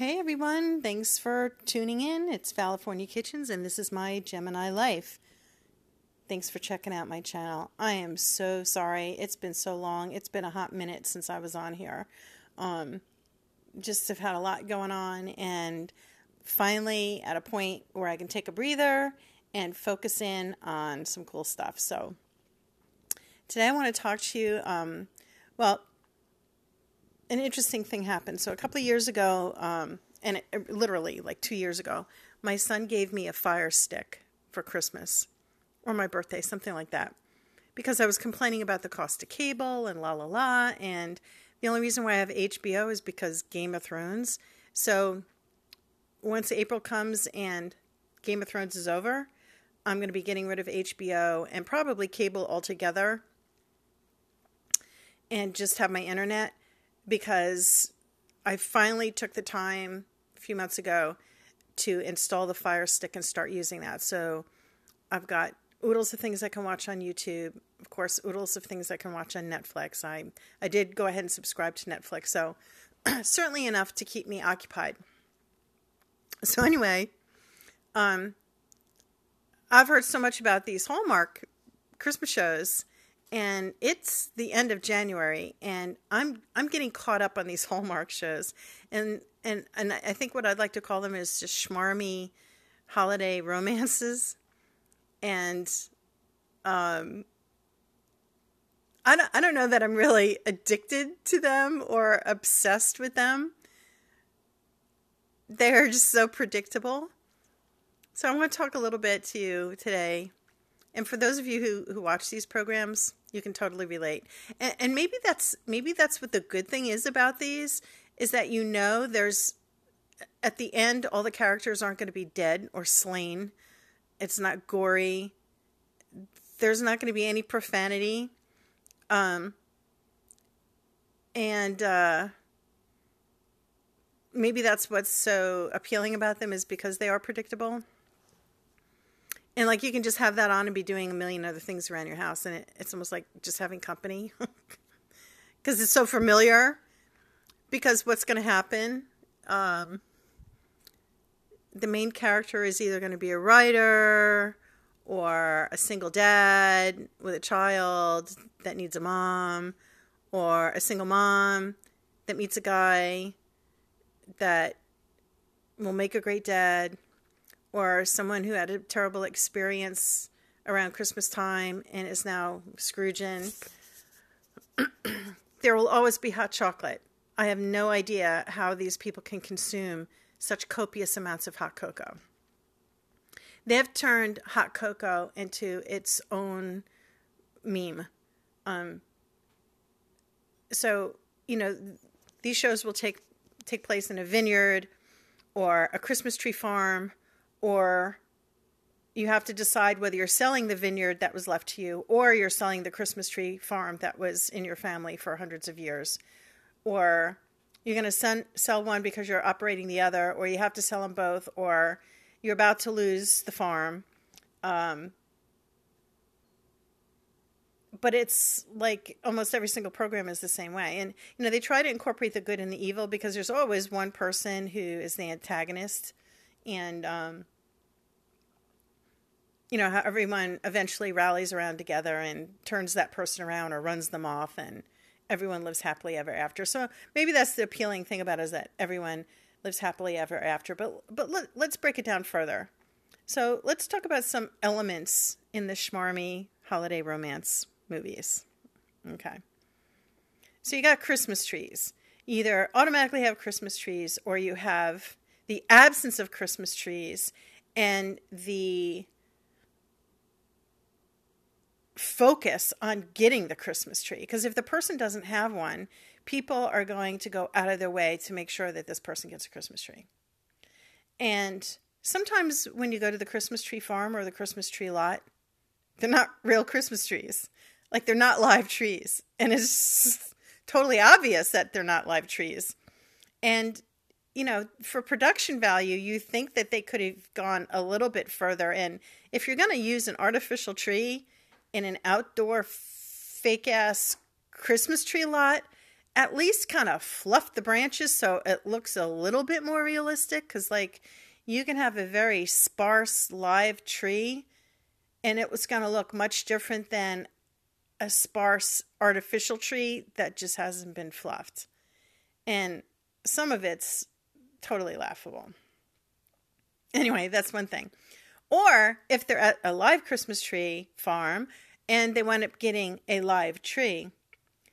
Hey everyone, thanks for tuning in. It's California Kitchens and this is my Gemini life. Thanks for checking out my channel. I am so sorry. It's been so long. It's been a hot minute since I was on here. Um, just have had a lot going on and finally at a point where I can take a breather and focus in on some cool stuff. So today I want to talk to you. Um, well, an interesting thing happened. So a couple of years ago, um, and it, literally like two years ago, my son gave me a fire stick for Christmas or my birthday, something like that, because I was complaining about the cost of cable and la la la. And the only reason why I have HBO is because Game of Thrones. So once April comes and Game of Thrones is over, I'm going to be getting rid of HBO and probably cable altogether and just have my internet because I finally took the time a few months ago to install the Fire Stick and start using that. So I've got oodles of things I can watch on YouTube. Of course, oodles of things I can watch on Netflix. I I did go ahead and subscribe to Netflix, so certainly enough to keep me occupied. So anyway, um, I've heard so much about these Hallmark Christmas shows and it's the end of January, and I'm I'm getting caught up on these Hallmark shows, and and and I think what I'd like to call them is just schmarmy holiday romances, and um, I don't I don't know that I'm really addicted to them or obsessed with them. They're just so predictable. So I want to talk a little bit to you today and for those of you who, who watch these programs, you can totally relate. And, and maybe that's maybe that's what the good thing is about these is that you know there's at the end all the characters aren't going to be dead or slain. It's not gory. There's not going to be any profanity. Um, and uh, maybe that's what's so appealing about them is because they are predictable and like you can just have that on and be doing a million other things around your house and it, it's almost like just having company. Because it's so familiar. Because what's going to happen um, the main character is either going to be a writer or a single dad with a child that needs a mom or a single mom that meets a guy that will make a great dad or someone who had a terrible experience around Christmas time and is now Scrooging. there will always be hot chocolate. I have no idea how these people can consume such copious amounts of hot cocoa. They have turned hot cocoa into its own meme. Um, so, you know, these shows will take take place in a vineyard or a Christmas tree farm or you have to decide whether you're selling the vineyard that was left to you or you're selling the Christmas tree farm that was in your family for hundreds of years. Or you're going to sell one because you're operating the other, or you have to sell them both, or you're about to lose the farm. Um, but it's like almost every single program is the same way. And, you know, they try to incorporate the good and the evil because there's always one person who is the antagonist and um, you know how everyone eventually rallies around together and turns that person around or runs them off and everyone lives happily ever after. So maybe that's the appealing thing about it is that everyone lives happily ever after. But but let, let's break it down further. So let's talk about some elements in the schmarmy holiday romance movies. Okay. So you got christmas trees. You either automatically have christmas trees or you have the absence of Christmas trees and the focus on getting the Christmas tree. Because if the person doesn't have one, people are going to go out of their way to make sure that this person gets a Christmas tree. And sometimes when you go to the Christmas tree farm or the Christmas tree lot, they're not real Christmas trees. Like they're not live trees. And it's totally obvious that they're not live trees. And you know, for production value, you think that they could have gone a little bit further. And if you're going to use an artificial tree in an outdoor fake ass Christmas tree lot, at least kind of fluff the branches so it looks a little bit more realistic because like you can have a very sparse live tree and it was going to look much different than a sparse artificial tree that just hasn't been fluffed and some of it's totally laughable anyway that's one thing or if they're at a live christmas tree farm and they wind up getting a live tree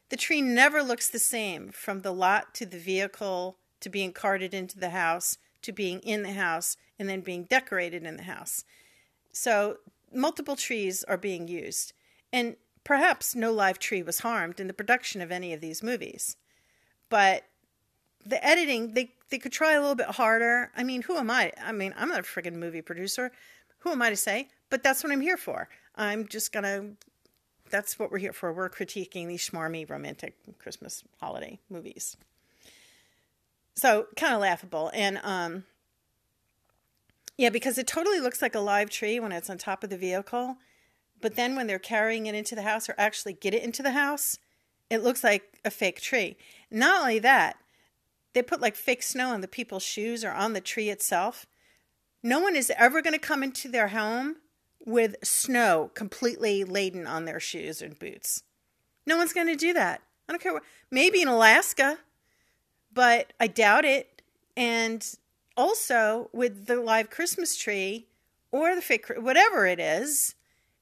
the tree never looks the same from the lot to the vehicle to being carted into the house to being in the house and then being decorated in the house. So, multiple trees are being used. And perhaps no live tree was harmed in the production of any of these movies. But the editing, they, they could try a little bit harder. I mean, who am I? I mean, I'm not a friggin' movie producer. Who am I to say? But that's what I'm here for. I'm just to that's what we're here for. We're critiquing these schmarmy romantic Christmas holiday movies. So kind of laughable. And um yeah, because it totally looks like a live tree when it's on top of the vehicle. But then when they're carrying it into the house or actually get it into the house, it looks like a fake tree. Not only that, they put like fake snow on the people's shoes or on the tree itself. No one is ever going to come into their home with snow completely laden on their shoes and boots. No one's going to do that. I don't care what. Maybe in Alaska, but I doubt it. And also with the live Christmas tree or the fake, whatever it is,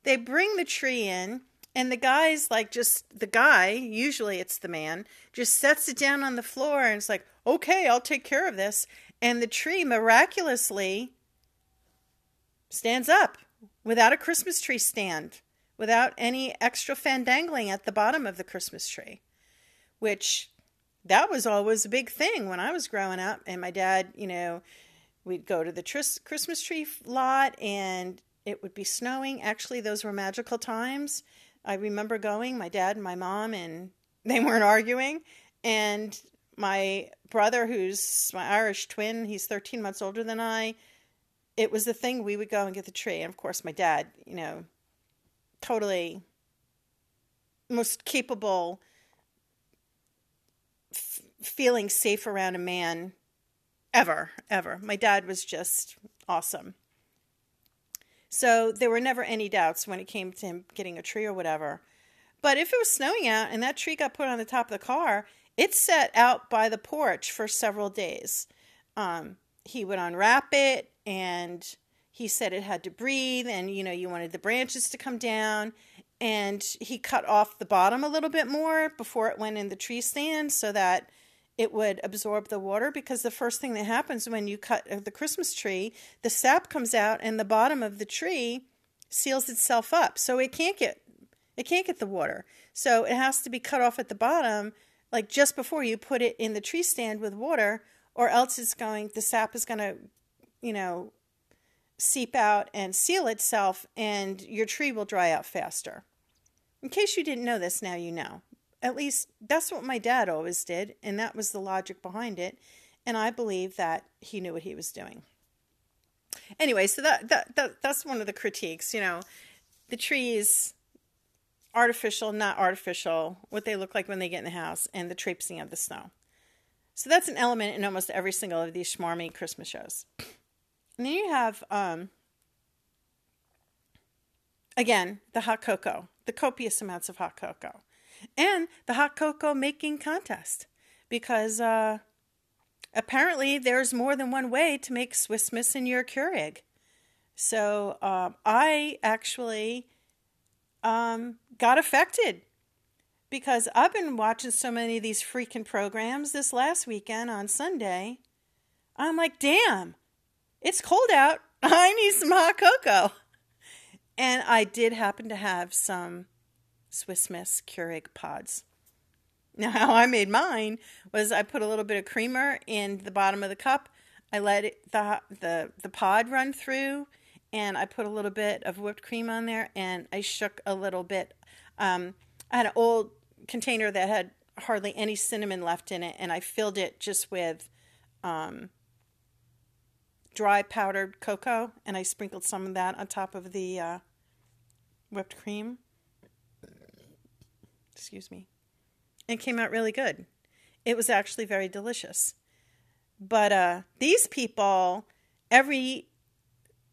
they bring the tree in and the guy's like just the guy, usually it's the man, just sets it down on the floor and it's like, okay, I'll take care of this. And the tree miraculously stands up without a Christmas tree stand, without any extra fandangling at the bottom of the Christmas tree, which that was always a big thing when I was growing up. And my dad, you know, we'd go to the tris- Christmas tree lot and it would be snowing. Actually, those were magical times. I remember going, my dad and my mom, and they weren't arguing. And my brother, who's my Irish twin, he's 13 months older than I, it was the thing we would go and get the tree. And of course, my dad, you know, totally most capable f- feeling safe around a man ever, ever. My dad was just awesome. So there were never any doubts when it came to him getting a tree or whatever. But if it was snowing out and that tree got put on the top of the car, it sat out by the porch for several days. Um, he would unwrap it and he said it had to breathe and you know you wanted the branches to come down and he cut off the bottom a little bit more before it went in the tree stand so that it would absorb the water because the first thing that happens when you cut uh, the Christmas tree, the sap comes out and the bottom of the tree seals itself up. So it can't get it can't get the water. So it has to be cut off at the bottom like just before you put it in the tree stand with water or else it's going the sap is going to you know, seep out and seal itself, and your tree will dry out faster. In case you didn't know this, now you know. At least that's what my dad always did, and that was the logic behind it. And I believe that he knew what he was doing. Anyway, so that, that, that that's one of the critiques. You know, the trees, artificial, not artificial, what they look like when they get in the house, and the traipsing of the snow. So that's an element in almost every single of these schmarmy Christmas shows. And then you have, um, again, the hot cocoa, the copious amounts of hot cocoa, and the hot cocoa making contest because uh, apparently there's more than one way to make Swiss Miss in your Keurig. So um, I actually um, got affected because I've been watching so many of these freaking programs this last weekend on Sunday. I'm like, damn, it's cold out. I need some hot cocoa. And I did happen to have some Swiss Miss Keurig pods. Now, how I made mine was I put a little bit of creamer in the bottom of the cup. I let it, the, the, the pod run through, and I put a little bit of whipped cream on there, and I shook a little bit. Um, I had an old container that had hardly any cinnamon left in it, and I filled it just with um, dry powdered cocoa, and I sprinkled some of that on top of the uh, whipped cream. Excuse me. It came out really good. It was actually very delicious. But uh, these people, every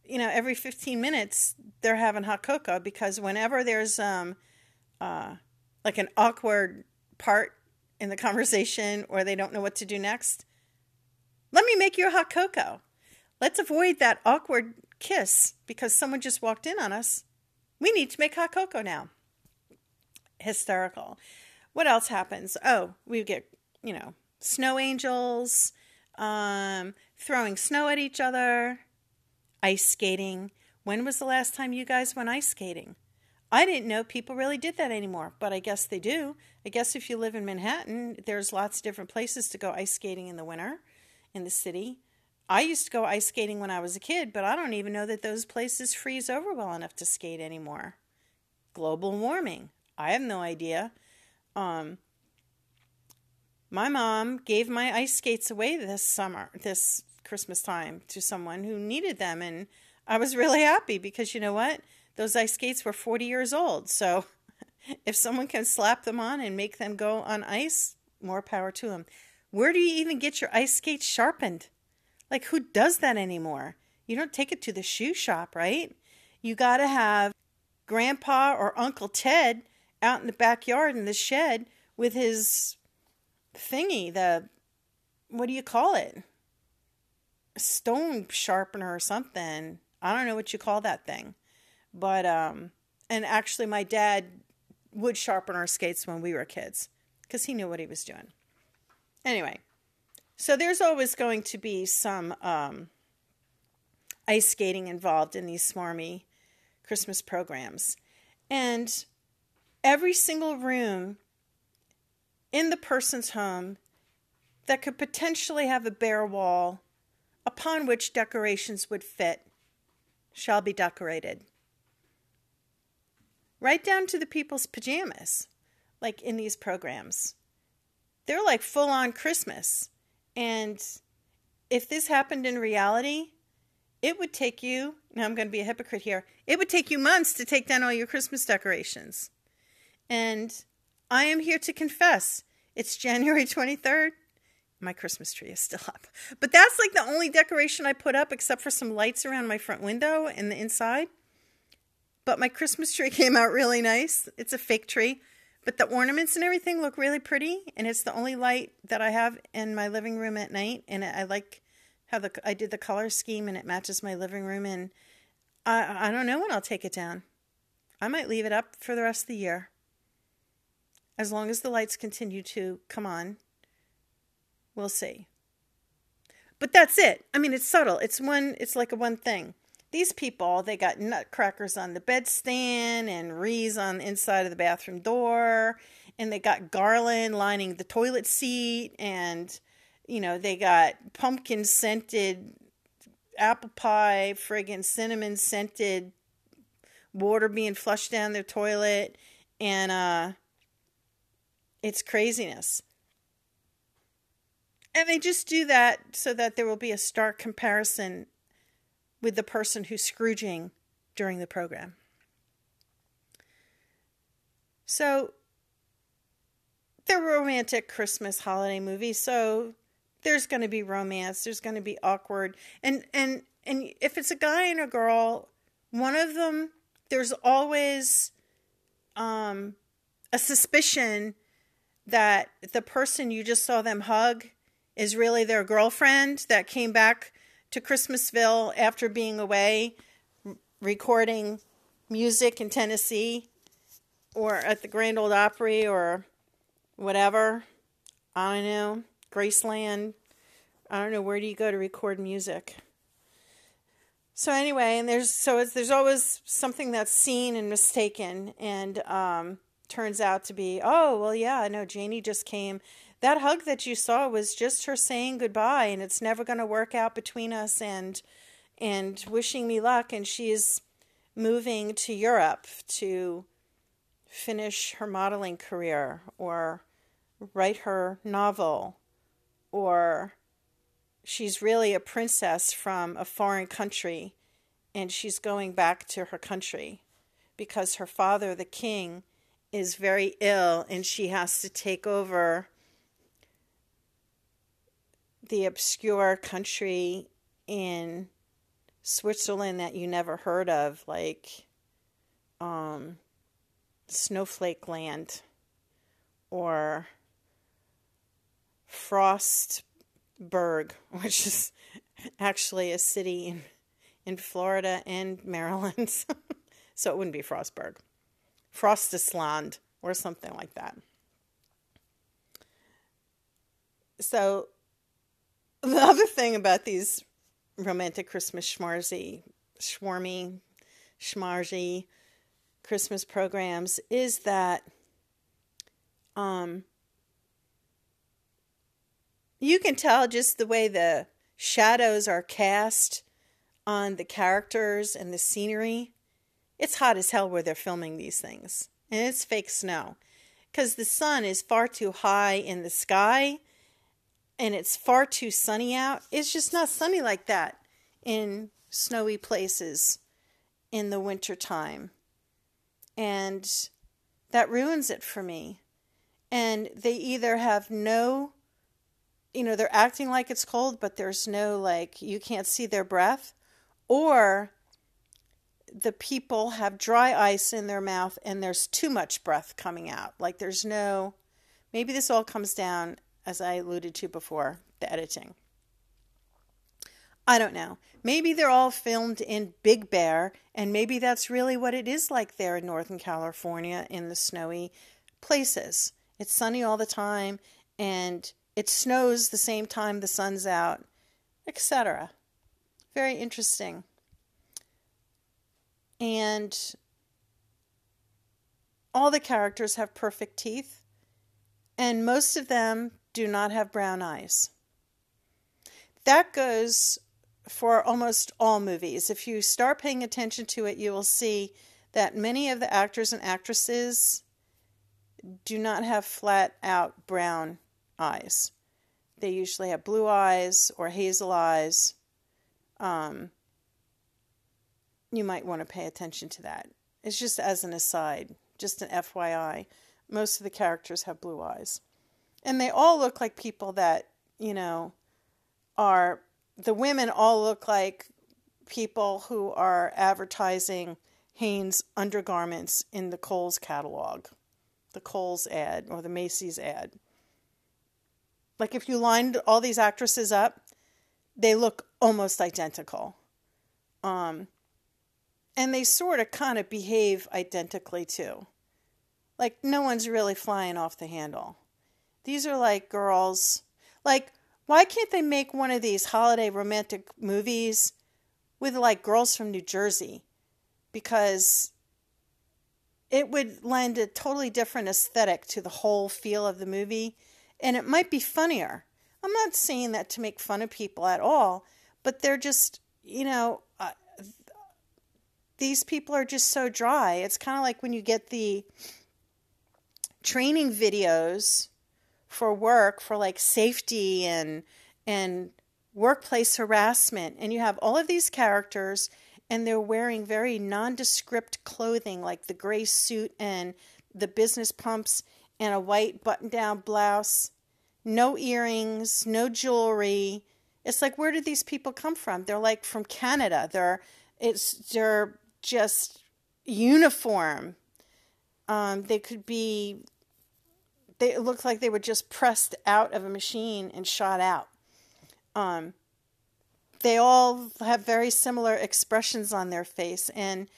you know, every 15 minutes they're having hot cocoa because whenever there's um, uh, like an awkward part in the conversation or they don't know what to do next, let me make you a hot cocoa. Let's avoid that awkward kiss because someone just walked in on us. We need to make hot cocoa now. Hysterical. What else happens? Oh, we get, you know, snow angels, um, throwing snow at each other, ice skating. When was the last time you guys went ice skating? I didn't know people really did that anymore, but I guess they do. I guess if you live in Manhattan, there's lots of different places to go ice skating in the winter in the city. I used to go ice skating when I was a kid, but I don't even know that those places freeze over well enough to skate anymore. Global warming. I have no idea. Um, my mom gave my ice skates away this summer, this Christmas time to someone who needed them. And I was really happy because you know what? Those ice skates were 40 years old. So if someone can slap them on and make them go on ice, more power to them. Where do you even get your ice skates sharpened? Like, who does that anymore? You don't take it to the shoe shop, right? You got to have Grandpa or Uncle Ted out in the backyard in the shed with his thingy, the what do you call it? stone sharpener or something. I don't know what you call that thing. But um and actually my dad would sharpen our skates when we were kids because he knew what he was doing. Anyway, so there's always going to be some um, ice skating involved in these swarmy Christmas programs. And every single room in the person's home that could potentially have a bare wall upon which decorations would fit shall be decorated. Right down to the people's pajamas, like in these programs. They're like full on Christmas. And if this happened in reality, it would take you, now I'm going to be a hypocrite here, it would take you months to take down all your Christmas decorations. And I am here to confess it's January 23rd my Christmas tree is still up. But that's like the only decoration I put up except for some lights around my front window and the inside. But my Christmas tree came out really nice. It's a fake tree, but the ornaments and everything look really pretty and it's the only light that I have in my living room at night and I like how the I did the color scheme and it matches my living room and I I don't know when I'll take it down. I might leave it up for the rest of the year. As long as the lights continue to come on We'll see. But that's it. I mean, it's subtle. It's one. It's like a one thing. These people, they got nutcrackers on the bedstand and wreaths on the inside of the bathroom door, and they got garland lining the toilet seat, and you know they got pumpkin scented apple pie, friggin' cinnamon scented water being flushed down their toilet, and uh, it's craziness. And they just do that so that there will be a stark comparison with the person who's Scrooging during the program. So they're romantic Christmas holiday movies, so there's going to be romance, there's going to be awkward. And and and if it's a guy and a girl, one of them there's always um a suspicion that the person you just saw them hug is really their girlfriend that came back to Christmasville after being away recording music in Tennessee or at the Grand Ole Opry or whatever. I don't know. Graceland. I don't know where do you go to record music. So anyway, and there's so there's always something that's seen and mistaken, and um, turns out to be oh well yeah I know Janie just came. That hug that you saw was just her saying goodbye and it's never going to work out between us and and wishing me luck and she's moving to Europe to finish her modeling career or write her novel or she's really a princess from a foreign country and she's going back to her country because her father the king is very ill and she has to take over the obscure country in Switzerland that you never heard of, like um, Snowflake Land or Frostburg, which is actually a city in, in Florida and Maryland. so it wouldn't be Frostburg. Frostisland or something like that. So the other thing about these romantic Christmas schmarzy, schwarmy, schmarzy Christmas programs is that um, you can tell just the way the shadows are cast on the characters and the scenery. It's hot as hell where they're filming these things, and it's fake snow because the sun is far too high in the sky and it's far too sunny out. It's just not sunny like that in snowy places in the wintertime. And that ruins it for me. And they either have no, you know, they're acting like it's cold, but there's no, like, you can't see their breath, or the people have dry ice in their mouth and there's too much breath coming out. Like, there's no, maybe this all comes down as I alluded to before, the editing. I don't know. Maybe they're all filmed in Big Bear, and maybe that's really what it is like there in Northern California in the snowy places. It's sunny all the time, and it snows the same time the sun's out, etc. Very interesting. And all the characters have perfect teeth, and most of them do not have brown eyes. That goes for almost all movies. If you start paying attention to it, you will see that many of the actors and actresses do not have flat out brown eyes. They usually have blue eyes or hazel eyes. Um, you might want to pay attention to that. It's just as an aside, just an FYI. Most of the characters have blue eyes. And they all look like people that, you know, are the women all look like people who are advertising Hanes undergarments in the Kohl's catalog, the Kohl's ad or the Macy's ad. Like if you lined all these actresses up, they look almost identical. Um, and they sort of kind of behave identically too. Like no one's really flying off the handle. These are like girls, like why can't they make one of these holiday romantic movies with like girls from New Jersey? Because it would lend a totally different aesthetic to the whole feel of the movie and it might be funnier. I'm not saying that to make fun of people at all, but they're just, you know, uh, these people are just so dry. It's kind of like when you get the training videos for work for like safety and and workplace harassment and you have all of these characters and they're wearing very nondescript clothing like the gray suit and the business pumps and a white button down blouse. No earrings no jewelry. It's like where did these people come from? They're like from canada. They're it's they're just uniform um, they could be they looked like they were just pressed out of a machine and shot out. Um, they all have very similar expressions on their face, and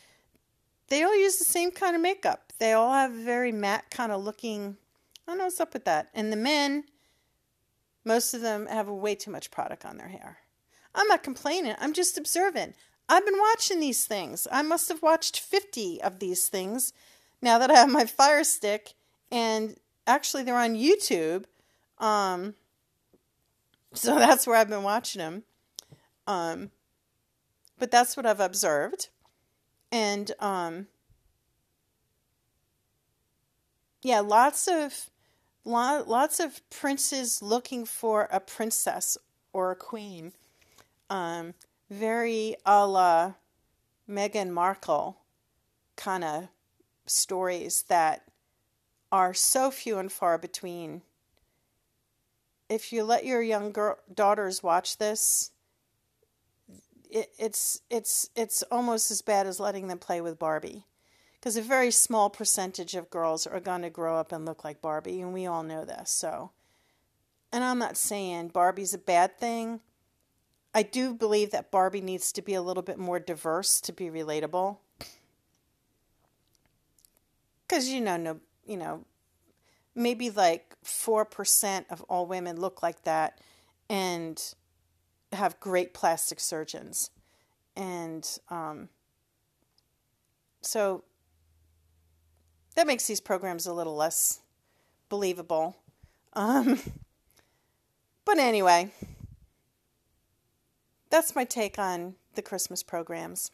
they all use the same kind of makeup. They all have very matte kind of looking. I don't know what's up with that. And the men, most of them have way too much product on their hair. I'm not complaining. I'm just observing. I've been watching these things. I must have watched 50 of these things now that I have my fire stick. And actually they're on YouTube. Um, so that's where I've been watching them. Um, but that's what I've observed. And um, yeah, lots of lots of princes looking for a princess or a queen. Um, very a la Meghan Markle kind of stories that are so few and far between if you let your young girl, daughters watch this, it, it's it's it's almost as bad as letting them play with Barbie, because a very small percentage of girls are going to grow up and look like Barbie, and we all know this. So, and I'm not saying Barbie's a bad thing. I do believe that Barbie needs to be a little bit more diverse to be relatable. Because you know, no, you know, maybe like four percent of all women look like that, and have great plastic surgeons, and um, so that makes these programs a little less believable. Um, but anyway, that's my take on the Christmas programs.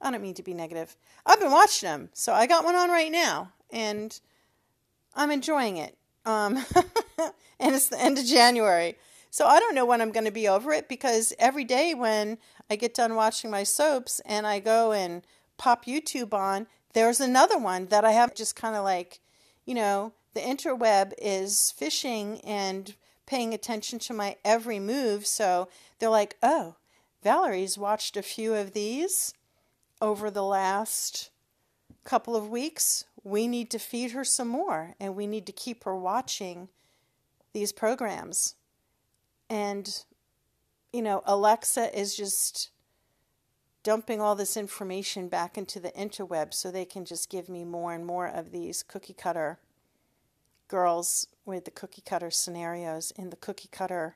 I don't mean to be negative. I've been watching them, so I got one on right now, and I'm enjoying it. Um, and it's the end of January. So I don't know when I'm going to be over it because every day when I get done watching my soaps and I go and pop YouTube on, there's another one that I have just kind of like, you know, the interweb is fishing and paying attention to my every move. So they're like, oh, Valerie's watched a few of these over the last couple of weeks. We need to feed her some more and we need to keep her watching these programs. And, you know, Alexa is just dumping all this information back into the interweb so they can just give me more and more of these cookie cutter girls with the cookie cutter scenarios in the cookie cutter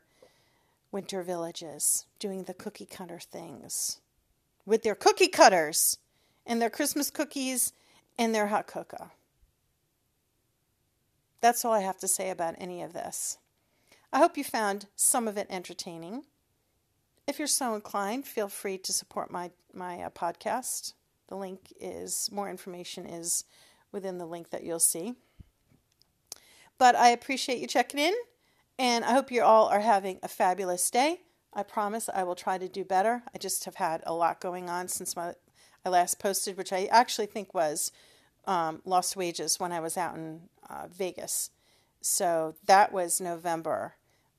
winter villages doing the cookie cutter things with their cookie cutters and their Christmas cookies and their hot cocoa. That's all I have to say about any of this. I hope you found some of it entertaining. If you're so inclined, feel free to support my my uh, podcast. The link is more information is within the link that you'll see. But I appreciate you checking in, and I hope you all are having a fabulous day. I promise I will try to do better. I just have had a lot going on since my I last posted, which I actually think was um, lost wages when I was out in uh, Vegas. So that was November.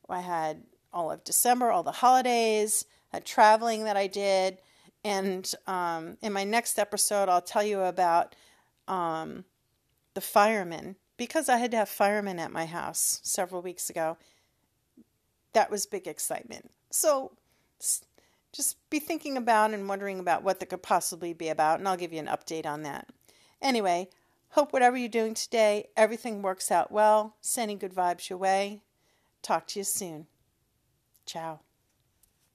I had all of December, all the holidays, traveling that I did. And um, in my next episode, I'll tell you about um, the firemen because I had to have firemen at my house several weeks ago. That was big excitement. So just be thinking about and wondering about what that could possibly be about, and I'll give you an update on that. Anyway, hope whatever you're doing today, everything works out well. Sending good vibes your way. Talk to you soon. Ciao.